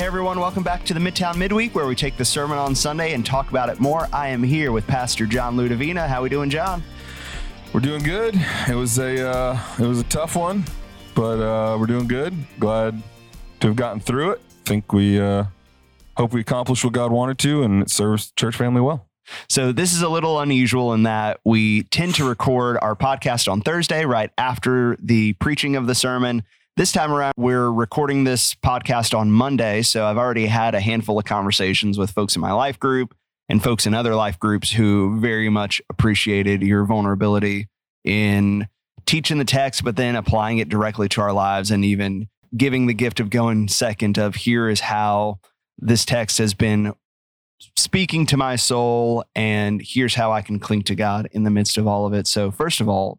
Hey everyone, welcome back to the Midtown Midweek where we take the sermon on Sunday and talk about it more. I am here with Pastor John Ludovina. How we doing, John? We're doing good. It was a uh, it was a tough one, but uh, we're doing good. Glad to have gotten through it. Think we uh, hope we accomplished what God wanted to, and it serves church family well. So this is a little unusual in that we tend to record our podcast on Thursday right after the preaching of the sermon. This time around, we're recording this podcast on Monday. So I've already had a handful of conversations with folks in my life group and folks in other life groups who very much appreciated your vulnerability in teaching the text, but then applying it directly to our lives and even giving the gift of going second of here is how this text has been speaking to my soul and here's how I can cling to God in the midst of all of it. So first of all,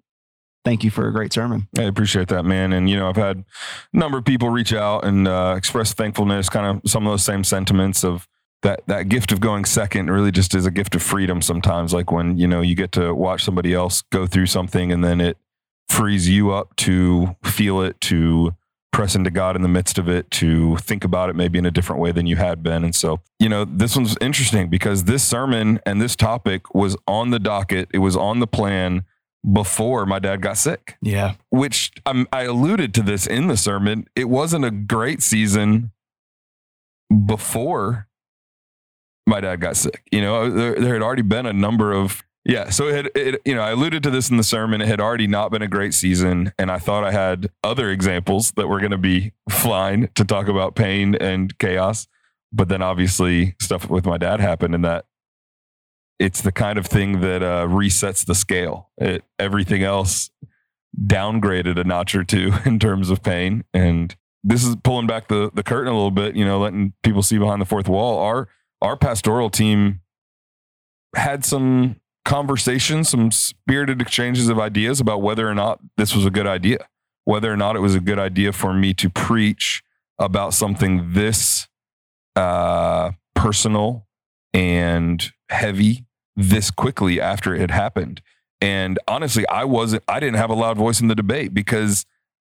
thank you for a great sermon. I appreciate that, man. And you know, I've had a number of people reach out and uh, express thankfulness, kind of some of those same sentiments of that that gift of going second really just is a gift of freedom sometimes like when you know you get to watch somebody else go through something and then it frees you up to feel it to press into God in the midst of it, to think about it maybe in a different way than you had been. And so, you know, this one's interesting because this sermon and this topic was on the docket, it was on the plan before my dad got sick. Yeah. Which um, I alluded to this in the sermon. It wasn't a great season before my dad got sick. You know, there, there had already been a number of yeah, so it, had, it, you know, I alluded to this in the sermon. It had already not been a great season, and I thought I had other examples that were going to be flying to talk about pain and chaos. But then, obviously, stuff with my dad happened, and that it's the kind of thing that uh, resets the scale. It, everything else downgraded a notch or two in terms of pain, and this is pulling back the the curtain a little bit. You know, letting people see behind the fourth wall. Our our pastoral team had some conversations, some spirited exchanges of ideas about whether or not this was a good idea, whether or not it was a good idea for me to preach about something this uh, personal and heavy this quickly after it had happened. And honestly, I wasn't, I didn't have a loud voice in the debate because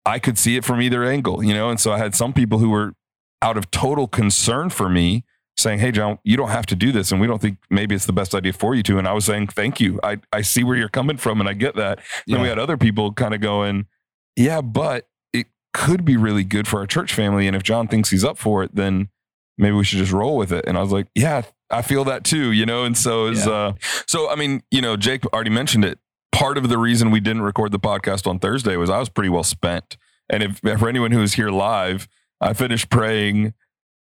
I could see it from either angle, you know? And so I had some people who were out of total concern for me saying, Hey, John, you don't have to do this. And we don't think maybe it's the best idea for you to. And I was saying, Thank you. I, I see where you're coming from and I get that. Yeah. Then we had other people kind of going, Yeah, but it could be really good for our church family. And if John thinks he's up for it, then maybe we should just roll with it. And I was like, Yeah, I feel that too, you know? And so is, yeah. uh, so I mean, you know, Jake already mentioned it. Part of the reason we didn't record the podcast on Thursday was I was pretty well spent. And if for anyone who is here live, I finished praying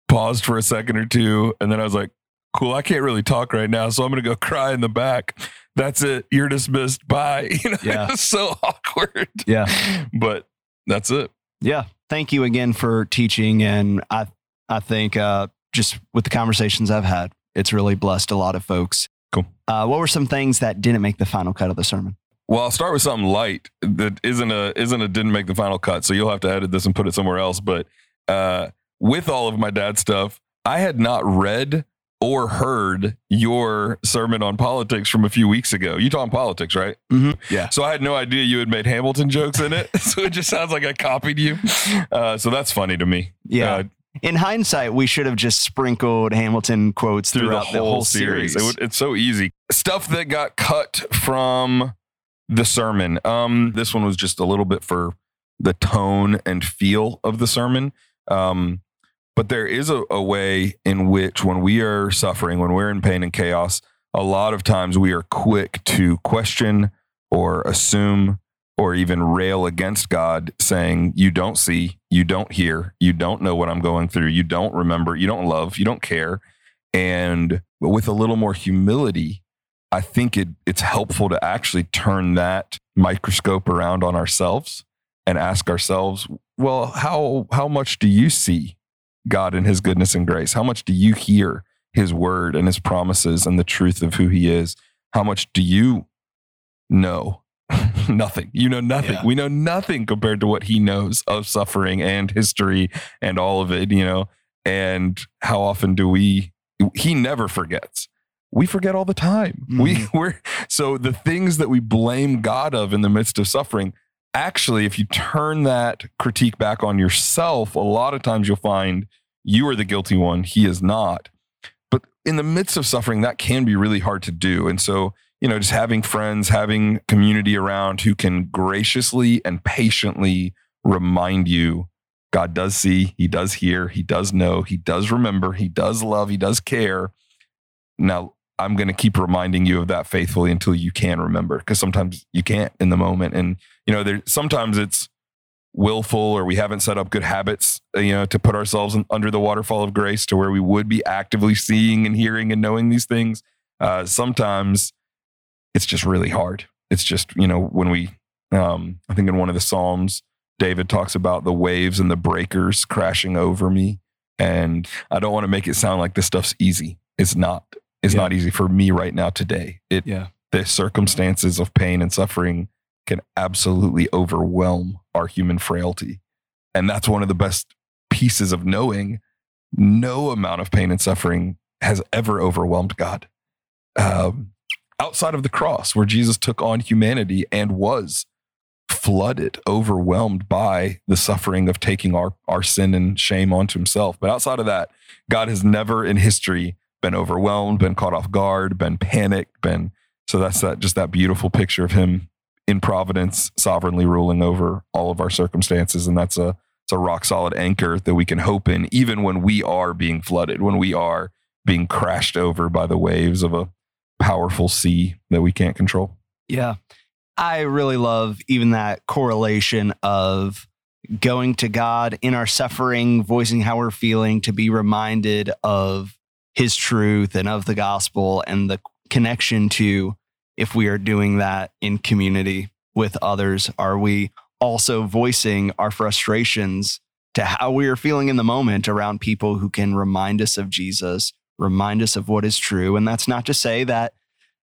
paused for a second or two, and then I was like, cool, I can't really talk right now, so I'm gonna go cry in the back. That's it. You're dismissed. Bye. You know, yeah. it's so awkward. Yeah. But that's it. Yeah. Thank you again for teaching. And I I think uh, just with the conversations I've had, it's really blessed a lot of folks. Cool. Uh, what were some things that didn't make the final cut of the sermon? Well, I'll start with something light that isn't a isn't a didn't make the final cut. So you'll have to edit this and put it somewhere else. But uh, with all of my dad stuff, I had not read or heard your sermon on politics from a few weeks ago. You talking politics, right? Mm-hmm. Yeah. So I had no idea you had made Hamilton jokes in it. so it just sounds like I copied you. Uh, so that's funny to me. Yeah. Uh, in hindsight, we should have just sprinkled Hamilton quotes through throughout the whole, the whole series. series. It would, it's so easy. Stuff that got cut from the sermon. Um, this one was just a little bit for the tone and feel of the sermon. Um, but there is a, a way in which, when we are suffering, when we're in pain and chaos, a lot of times we are quick to question or assume or even rail against God, saying, You don't see, you don't hear, you don't know what I'm going through, you don't remember, you don't love, you don't care. And with a little more humility, I think it, it's helpful to actually turn that microscope around on ourselves and ask ourselves, well, how how much do you see God and his goodness and grace? How much do you hear his word and his promises and the truth of who he is? How much do you know? nothing. You know nothing. Yeah. We know nothing compared to what he knows of suffering and history and all of it, you know. And how often do we he never forgets. We forget all the time. Mm-hmm. We we're so the things that we blame God of in the midst of suffering, actually, if you turn that critique back on yourself, a lot of times you'll find You are the guilty one. He is not. But in the midst of suffering, that can be really hard to do. And so, you know, just having friends, having community around who can graciously and patiently remind you God does see, He does hear, He does know, He does remember, He does love, He does care. Now, I'm going to keep reminding you of that faithfully until you can remember because sometimes you can't in the moment. And, you know, there sometimes it's willful or we haven't set up good habits, you know, to put ourselves in, under the waterfall of grace to where we would be actively seeing and hearing and knowing these things. Uh, sometimes it's just really hard. It's just, you know, when we, um, I think in one of the Psalms, David talks about the waves and the breakers crashing over me. And I don't want to make it sound like this stuff's easy. It's not. It's Yeah. not easy for me right now today. It Yeah. the circumstances of pain and suffering can absolutely overwhelm our human frailty. And that's one of the best pieces of knowing no amount of pain and suffering has ever overwhelmed God. Um, outside of the cross, where Jesus took on humanity and was flooded, overwhelmed by the suffering of taking our, our sin and shame onto himself. But outside of that, God has never in history been overwhelmed, been caught off guard, been panicked, been so that's that just that beautiful picture of him in providence, sovereignly ruling over all of our circumstances. And that's a it's a rock solid anchor that we can hope in, even when we are being flooded, when we are being crashed over by the waves of a powerful sea that we can't control. Yeah. I really love even that correlation of going to God in our suffering, voicing how we're feeling, to be reminded of his truth and of the gospel and the connection to if we are doing that in community with others. Are we also voicing our frustrations to how we are feeling in the moment around people who can remind us of Jesus, remind us of what is true? And that's not to say that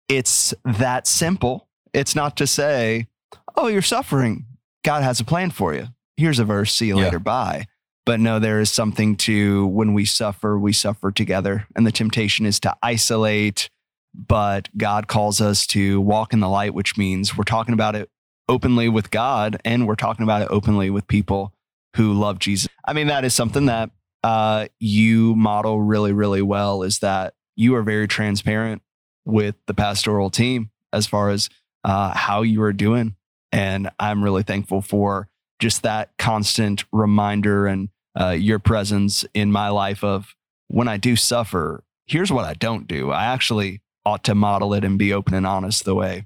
it's that simple. It's not to say, oh, you're suffering. God has a plan for you. Here's a verse, see you Yeah. later, bye. But no, there is something to when we suffer, we suffer together. And the temptation is to isolate, but God calls us to walk in the light, which means we're talking about it openly with God and we're talking about it openly with people who love Jesus. I mean, that is something that uh, you model really, really well is that you are very transparent with the pastoral team as far as uh, how you are doing. And I'm really thankful for just that constant reminder and uh, your presence in my life of when I do suffer, here's what I don't do. I actually ought to model it and be open and honest the way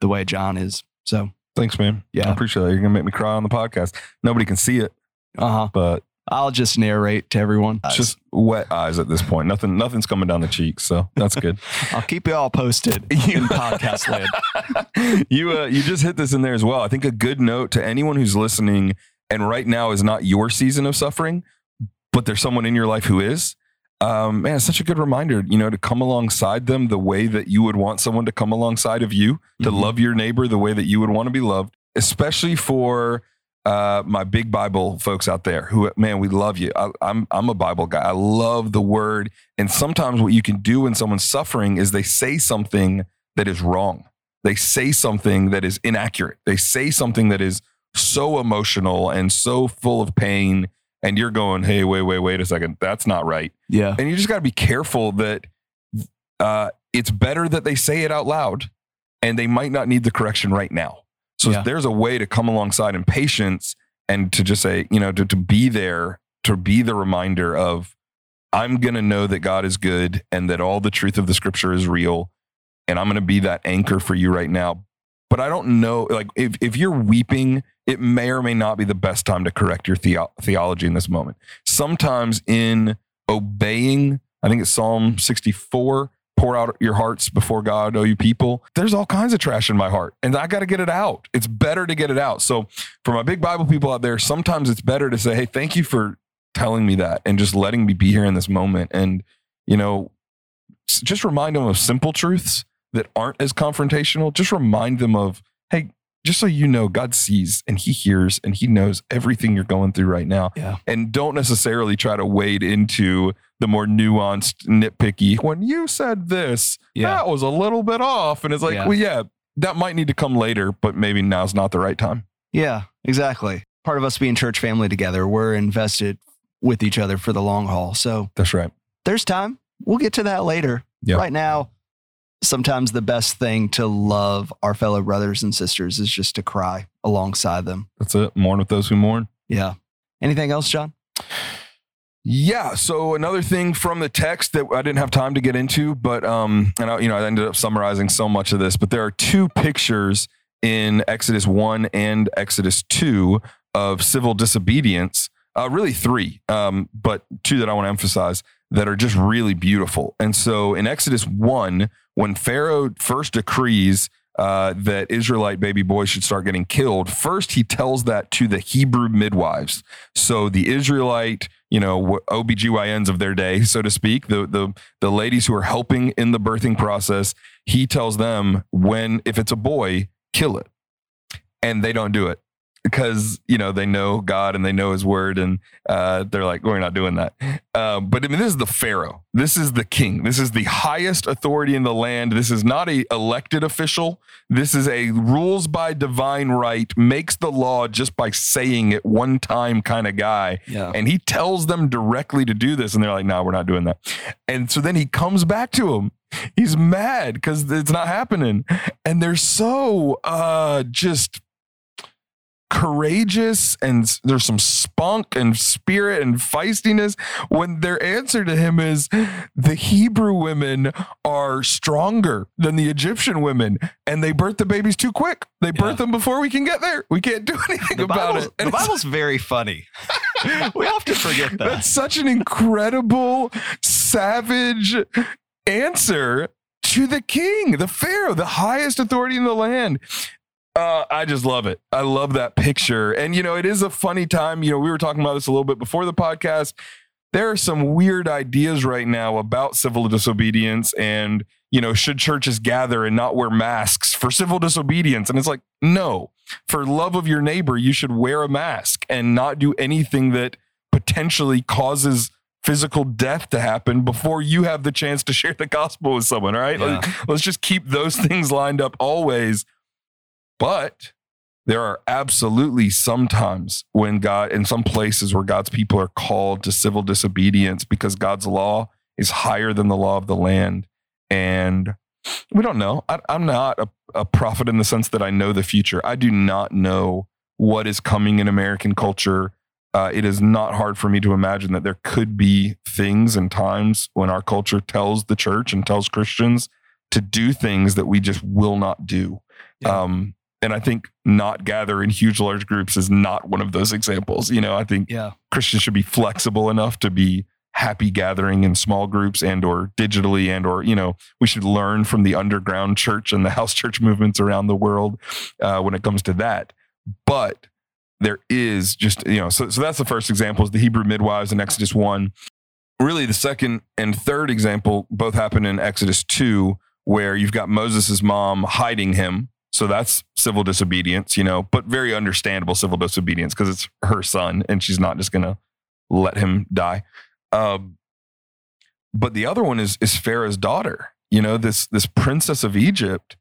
the way John is. So, Thanks, man. Yeah. I appreciate that. You're gonna make me cry on the podcast. Nobody can see it, uh-huh. but I'll just narrate to everyone. it's just wet eyes at this point. Nothing, nothing's coming down the cheeks, so that's good. I'll keep you all posted in podcast land. you uh, you just hit this in there as well. I think a good note to anyone who's listening and right now is not your season of suffering, but there's someone in your life who is. Um, man, it's such a good reminder, you know, to come alongside them the way that you would want someone to come alongside of you, to Mhm. love your neighbor the way that you would want to be loved, especially for uh, my big Bible folks out there who, man, we love you. I, I'm I'm a Bible guy. I love the word, and sometimes what you can do when someone's suffering is they say something that is wrong. They say something that is inaccurate. They say something that is so emotional and so full of pain, and you're going, "Hey, wait, wait, wait a second. That's not right." Yeah. And you just got to be careful that uh, it's better that they say it out loud, and they might not need the correction right now. So Yeah. there's a way to come alongside in patience and to just say, you know, to, to be there, to be the reminder of, I'm going to know that God is good and that all the truth of the scripture is real. And I'm going to be that anchor for you right now. But I don't know, like, if, if you're weeping, it may or may not be the best time to correct your theo- theology in this moment. Sometimes in obeying, I think it's Psalm 64, pour out your hearts before God, oh you people. There's all kinds of trash in my heart, and I got to get it out. It's better to get it out. So, for my big Bible people out there, sometimes it's better to say, hey, thank you for telling me that and just letting me be here in this moment. And, you know, just remind them of simple truths that aren't as confrontational. Just remind them of, hey, just so you know, God sees and He hears and He knows everything you're going through right now. Yeah. And don't necessarily try to wade into the more nuanced, nitpicky. When you said this, Yeah. that was a little bit off. And it's like, Yeah. well, yeah, that might need to come later, but maybe now's not the right time. Yeah, exactly. Part of us being church family together, we're invested with each other for the long haul. So That's right. there's time. We'll get to that later. Yeah. Right now, sometimes the best thing to love our fellow brothers and sisters is just to cry alongside them. That's it. Mourn with those who mourn. Yeah. Anything else, John? Yeah. So another thing from the text that I didn't have time to get into, but um, and I, you know, I ended up summarizing so much of this, but there are two pictures in Exodus one and Exodus two of civil disobedience. Uh, really three, um, but two that I want to emphasize that are just really beautiful. And so in Exodus one, when Pharaoh first decrees uh, that Israelite baby boys should start getting killed, first he tells that to the Hebrew midwives. So the Israelite, you know, OBGYNs of their day, so to speak, the the the ladies who are helping in the birthing process, he tells them when if it's a boy, kill it. And they don't do it because you know they know God and they know His word, and uh, they're like, we're not doing that. Uh, but I mean, this is the Pharaoh. This is the king. This is the highest authority in the land. This is not a elected official. This is a rules by divine right, makes the law just by saying it one time kind of guy. Yeah. And he tells them directly to do this, and they're like, "No, we're not doing that." And so then he comes back to him. He's mad because it's not happening, and they're so uh, just courageous and there's some spunk and spirit and feistiness when their answer to him is the Hebrew women are stronger than the Egyptian women and they birth the babies too quick. They birth Yeah. them before we can get there. We can't do anything The about Bible's, it. the And it's- Bible's very funny. we often forget that. that's such an incredible, savage answer to the king, the Pharaoh, the highest authority in the land. Uh, I just love it. I love that picture. And, you know, it is a funny time. You know, we were talking about this a little bit before the podcast. There are some weird ideas right now about civil disobedience and, you know, should churches gather and not wear masks for civil disobedience? And it's like, no, for love of your neighbor, you should wear a mask and not do anything that potentially causes physical death to happen before you have the chance to share the gospel with someone, right? Yeah. Like, let's just keep those things lined up always. But there are absolutely sometimes when God, in some places where God's people are called to civil disobedience because God's law is higher than the law of the land. And we don't know. I, I'm not a, a prophet in the sense that I know the future. I do not know what is coming in American culture. Uh, it is not hard for me to imagine that there could be things and times when our culture tells the church and tells Christians to do things that we just will not do. Yeah. Um, and I think not gather in huge, large groups is not one of those examples. You know, I think yeah. Christians should be flexible enough to be happy gathering in small groups and or digitally and or you know we should learn from the underground church and the house church movements around the world uh, when it comes to that but there is just you know so, so that's the first example is the hebrew midwives in exodus 1 really the second and third example both happen in exodus 2 where you've got moses' mom hiding him so that's civil disobedience you know but very understandable civil disobedience because it's her son and she's not just gonna let him die um, but the other one is is pharaoh's daughter you know this this princess of egypt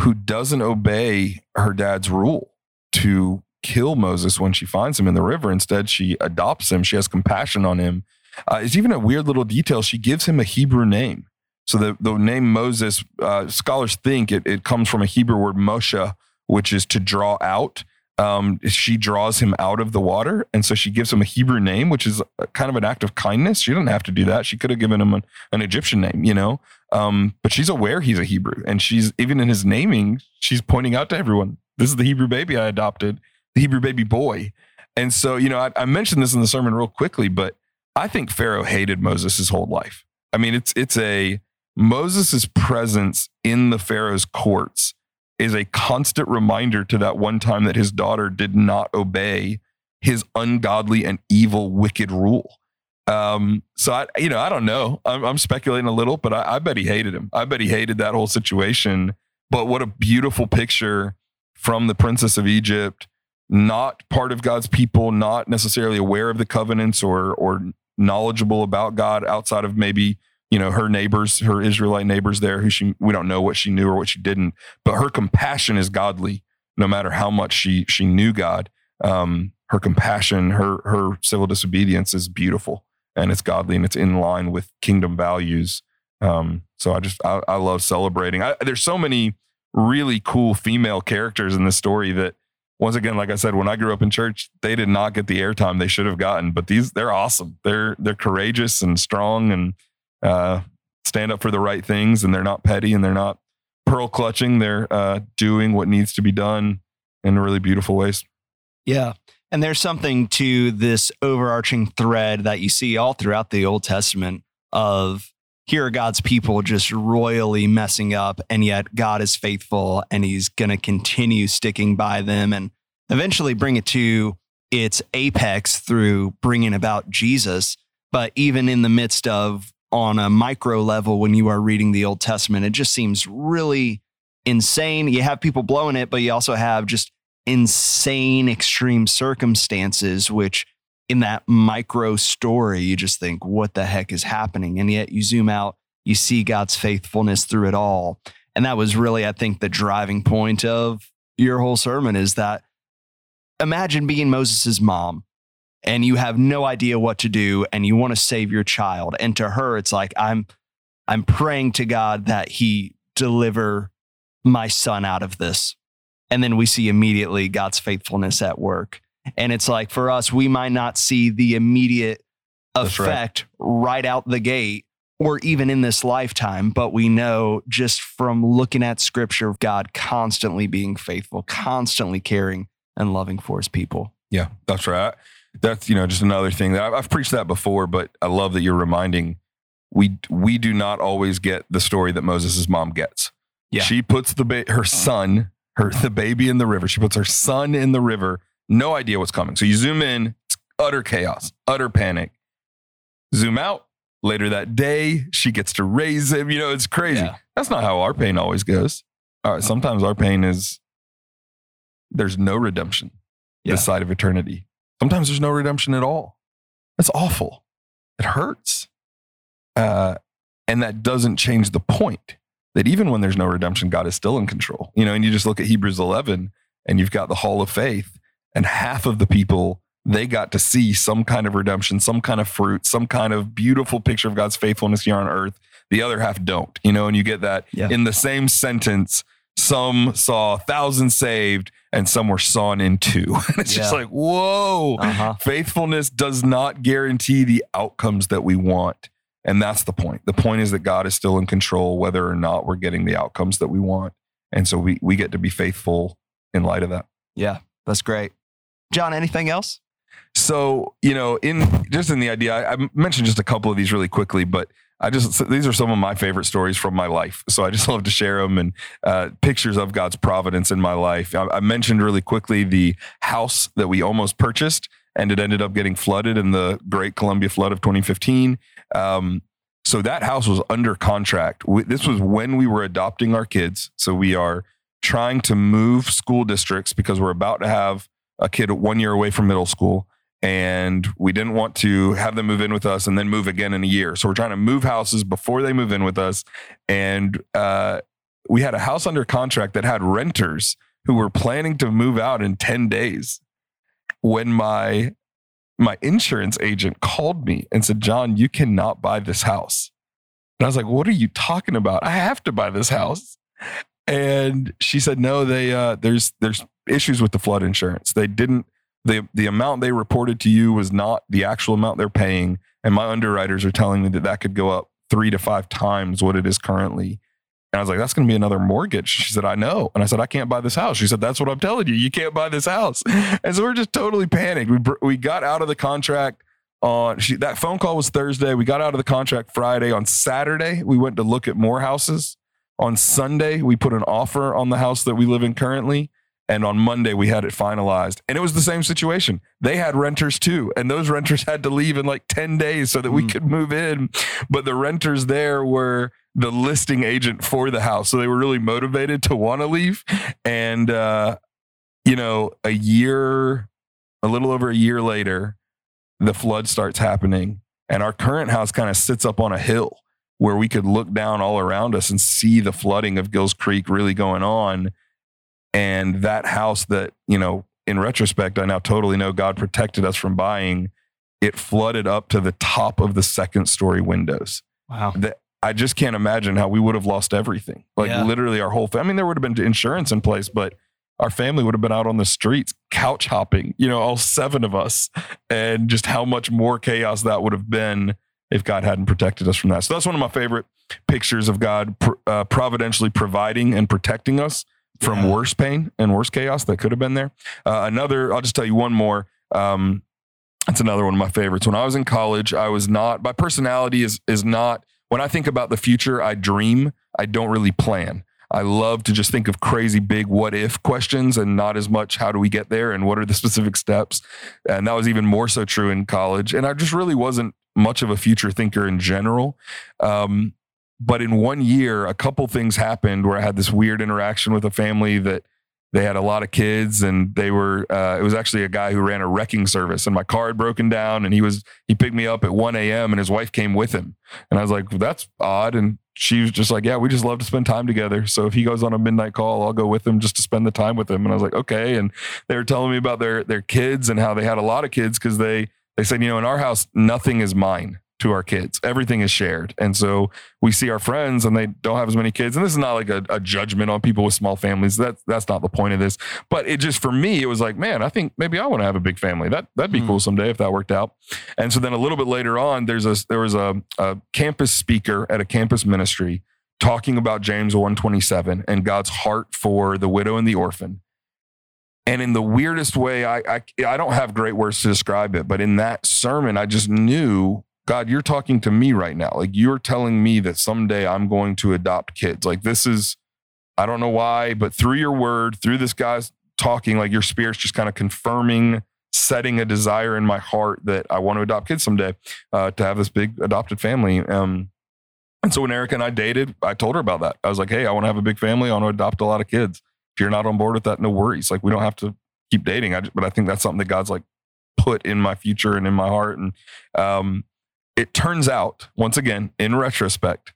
who doesn't obey her dad's rule to kill Moses when she finds him in the river. Instead, she adopts him. She has compassion on him. Uh, it's even a weird little detail. She gives him a Hebrew name. So the, the name Moses, uh, scholars think it, it comes from a Hebrew word Moshe, which is to draw out. Um, she draws him out of the water. And so she gives him a Hebrew name, which is kind of an act of kindness. She didn't have to do that. She could have given him an, an Egyptian name, you know? Um, but she's aware he's a Hebrew. And she's, even in his naming, she's pointing out to everyone, this is the Hebrew baby I adopted, the Hebrew baby boy. And so, you know, I, I mentioned this in the sermon real quickly, but I think Pharaoh hated Moses his whole life. I mean, it's it's a Moses' presence in the Pharaoh's courts is a constant reminder to that one time that his daughter did not obey his ungodly and evil, wicked rule. Um, so I, you know, I don't know. I'm, I'm speculating a little, but I, I bet he hated him. I bet he hated that whole situation. But what a beautiful picture from the princess of Egypt, not part of God's people, not necessarily aware of the covenants or or knowledgeable about God outside of maybe you know her neighbors, her Israelite neighbors there, who she we don't know what she knew or what she didn't, but her compassion is godly, no matter how much she she knew God. Um, her compassion, her her civil disobedience is beautiful and it's godly and it's in line with kingdom values. Um, so I just I, I love celebrating. I, there's so many really cool female characters in this story that once again, like I said, when I grew up in church, they did not get the airtime they should have gotten. But these they're awesome. They're they're courageous and strong and uh, stand up for the right things and they're not petty and they're not pearl clutching. They're uh, doing what needs to be done in really beautiful ways. Yeah. And there's something to this overarching thread that you see all throughout the Old Testament of here are God's people just royally messing up, and yet God is faithful and he's going to continue sticking by them and eventually bring it to its apex through bringing about Jesus. But even in the midst of on a micro level, when you are reading the Old Testament, it just seems really insane. You have people blowing it, but you also have just insane extreme circumstances, which in that micro story, you just think, what the heck is happening? And yet you zoom out, you see God's faithfulness through it all. And that was really, I think, the driving point of your whole sermon is that imagine being Moses's mom and you have no idea what to do and you want to save your child. And to her, it's like, I'm, I'm praying to God that he deliver my son out of this and then we see immediately God's faithfulness at work. And it's like for us, we might not see the immediate effect right. right. out the gate or even in this lifetime, but we know just from looking at scripture, of God constantly being faithful, constantly caring and loving for his people. Yeah, that's right. That's, you know, just another thing that I've preached that before, but I love that you're reminding we, we do not always get the story that Moses' mom gets. Yeah. She puts the ba- her uh-huh. son her the baby in the river. She puts her son in the river. No idea what's coming. So you zoom in, it's utter chaos, utter panic. Zoom out. Later that day, she gets to raise him. You know, it's crazy. Yeah. That's not how our pain always goes. All right, sometimes our pain is there's no redemption yeah. this side of eternity. Sometimes there's no redemption at all. That's awful. It hurts. Uh, and that doesn't change the point that even when there's no redemption, God is still in control. You know, and you just look at Hebrews 11 and you've got the hall of faith, and half of the people, they got to see some kind of redemption, some kind of fruit, some kind of beautiful picture of God's faithfulness here on earth. The other half don't, you know, and you get that yeah. in the same sentence. Some saw thousands saved and some were sawn in two. it's yeah. just like, whoa, uh-huh. faithfulness does not guarantee the outcomes that we want. And that's the point. The point is that God is still in control, whether or not we're getting the outcomes that we want. And so we, we get to be faithful in light of that. Yeah, that's great. John, anything else? So, you know, in just in the idea, I, I mentioned just a couple of these really quickly, but I just these are some of my favorite stories from my life. So I just love to share them and uh, pictures of God's providence in my life. I, I, mentioned really quickly the house that we almost purchased, and it ended up getting flooded in the Great Columbia Flood of 2015. Um, so that house was under contract. We, this was when we were adopting our kids. So we are trying to move school districts because we're about to have a kid one year away from middle school. And we didn't want to have them move in with us and then move again in a year. So we're trying to move houses before they move in with us. And uh, we had a house under contract that had renters who were planning to move out in 10 days when my my insurance agent called me and said, John, you cannot buy this house. And I was like, what are you talking about? I have to buy this house. And she said, no, they, uh, there's, there's issues with the flood insurance. They didn't, the, the amount they reported to you was not the actual amount they're paying. And my underwriters are telling me that that could go up three to five times what it is currently. And I was like, that's going to be another mortgage. She said, I know. And I said, I can't buy this house. She said, that's what I'm telling you. You can't buy this house. And so we're just totally panicked. We, we got out of the contract on she, that phone call was Thursday. We got out of the contract Friday. On Saturday, we went to look at more houses. On Sunday, we put an offer on the house that we live in currently. And on Monday, we had it finalized. And it was the same situation. They had renters too. And those renters had to leave in like 10 days so that we mm. could move in. But the renters there were the listing agent for the house. So they were really motivated to want to leave. And, uh, you know, a year, a little over a year later, the flood starts happening. And our current house kind of sits up on a hill where we could look down all around us and see the flooding of Gills Creek really going on. And that house that, you know, in retrospect, I now totally know God protected us from buying. It flooded up to the top of the second story windows. Wow. That I just can't imagine how we would have lost everything. Like Yeah. literally our whole family. I mean, there would have been insurance in place, but our family would have been out on the streets couch hopping, you know, all seven of us, and just how much more chaos that would have been if God hadn't protected us from that. So that's one of my favorite pictures of God pr- uh, providentially providing and protecting us from Yeah. worse pain and worse chaos that could have been there. Uh, another, I'll just tell you one more. Um, that's another one of my favorites. When I was in college, I was not, my personality is, is not, when I think about the future, I dream, I don't really plan. I love to just think of crazy big what if questions and not as much how do we get there and what are the specific steps. And that was even more so true in college. And I just really wasn't much of a future thinker in general. Um, but in one year, a couple things happened where I had this weird interaction with a family that they had a lot of kids and they were uh, it was actually a guy who ran a wrecking service and my car had broken down and he was he picked me up at 1 a.m and his wife came with him. And i was like that's odd. And she was just like yeah we just love to spend time together. So if he goes on a midnight call i'll go with him just to spend the time with him. And i was like okay. And they were telling me about their their kids and how they had a lot of kids because they they said you know in our house nothing is mine to our kids. Everything is shared. And so we see our friends and they don't have as many kids. And this is not like a, a judgment on people with small families. That's that's not the point of this. But it just for me it was like man i think maybe i want to have a big family. That that'd be Hmm. cool someday if that worked out. And so then a little bit later on there's a there was a, a campus speaker at a campus ministry talking about james 127 and god's heart for the widow and the orphan. And in the weirdest way I, I i don't have great words to describe it but in that sermon i just knew God, you're talking to me right now. Like you're telling me that someday I'm going to adopt kids. Like this is, I don't know why, but through your word, through this guy's talking, like your spirit's just kind of confirming, setting a desire in my heart that I want to adopt kids someday, uh, to have this big adopted family. Um, and so when Erica and I dated, I told her about that. I was like, hey, I want to have a big family. I want to adopt a lot of kids. If you're not on board with that, no worries. Like we don't have to keep dating. I just, but I think that's something that God's like put in my future and in my heart. And um, it turns out, once again, in retrospect,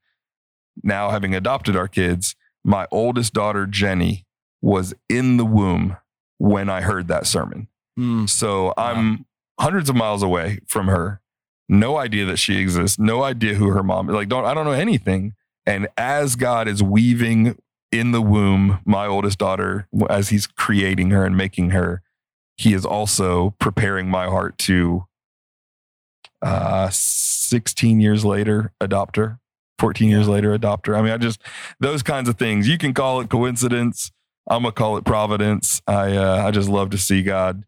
now having adopted our kids, my oldest daughter, Jenny, was in the womb when I heard that sermon. Hmm. So I'm hundreds of miles away from her. No idea that she exists. No idea who her mom is. Like, don't I don't know anything. And as God is weaving in the womb my oldest daughter, as He's creating her and making her, He is also preparing my heart to uh 16 years later adopter, 14 years later adopter. i mean i just those kinds of things. You can call it coincidence. I'm gonna call it providence. I uh, i just love to see god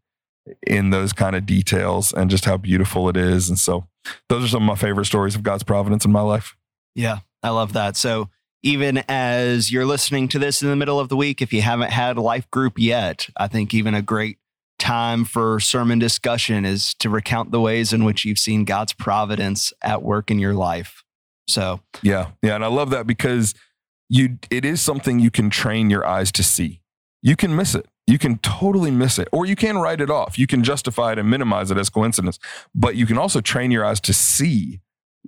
in those kind of details and just how beautiful it is. And so those are some of my favorite stories of god's providence in my life. Yeah, I love that. So even as you're listening to this in the middle of the week, if you haven't had a life group yet, I think even a great time for sermon discussion is to recount the ways in which you've seen God's providence at work in your life. So Yeah. Yeah. And I love that because you it is something you can train your eyes to see. You can miss it. You can totally miss it. Or you can write it off. You can justify it and minimize it as coincidence. But you can also train your eyes to see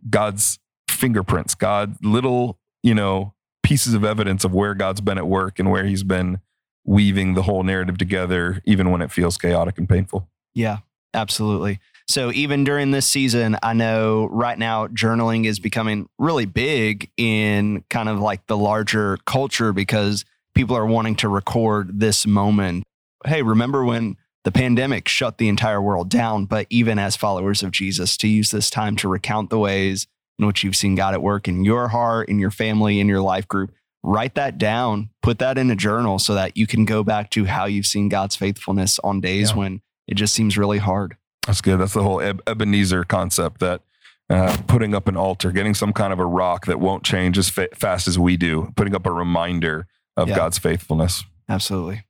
God's fingerprints, God little, you know, pieces of evidence of where God's been at work and where he's been weaving the whole narrative together, even when it feels chaotic and painful. Yeah, absolutely. So even during this season, I know right now journaling is becoming really big in kind of like the larger culture because people are wanting to record this moment. Hey, remember when the pandemic shut the entire world down? But even as followers of Jesus, to use this time to recount the ways in which you've seen God at work in your heart, in your family, in your life group. Write that down, put that in a journal so that you can go back to how you've seen God's faithfulness on days Yeah. when it just seems really hard. That's good. That's the whole Eb- Ebenezer concept that uh, putting up an altar, getting some kind of a rock that won't change as fa- fast as we do, putting up a reminder of Yeah. God's faithfulness. Absolutely.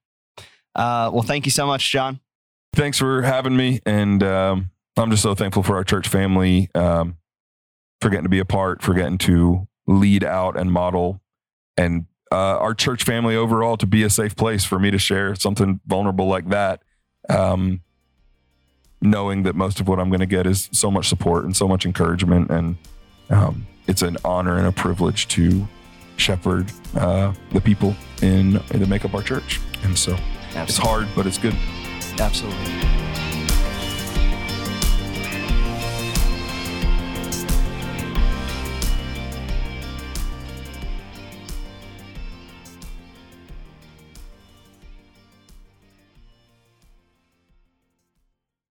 Uh, well, thank you so much, John. Thanks for having me. And um, I'm just so thankful for our church family, um, for getting to be a part, for getting to lead out and model, and uh, our church family overall to be a safe place for me to share something vulnerable like that. Um, knowing that most of what I'm going to get is so much support and so much encouragement. And um, it's an honor and a privilege to shepherd uh, the people in that make up our church. And so it's hard, but it's good. Absolutely.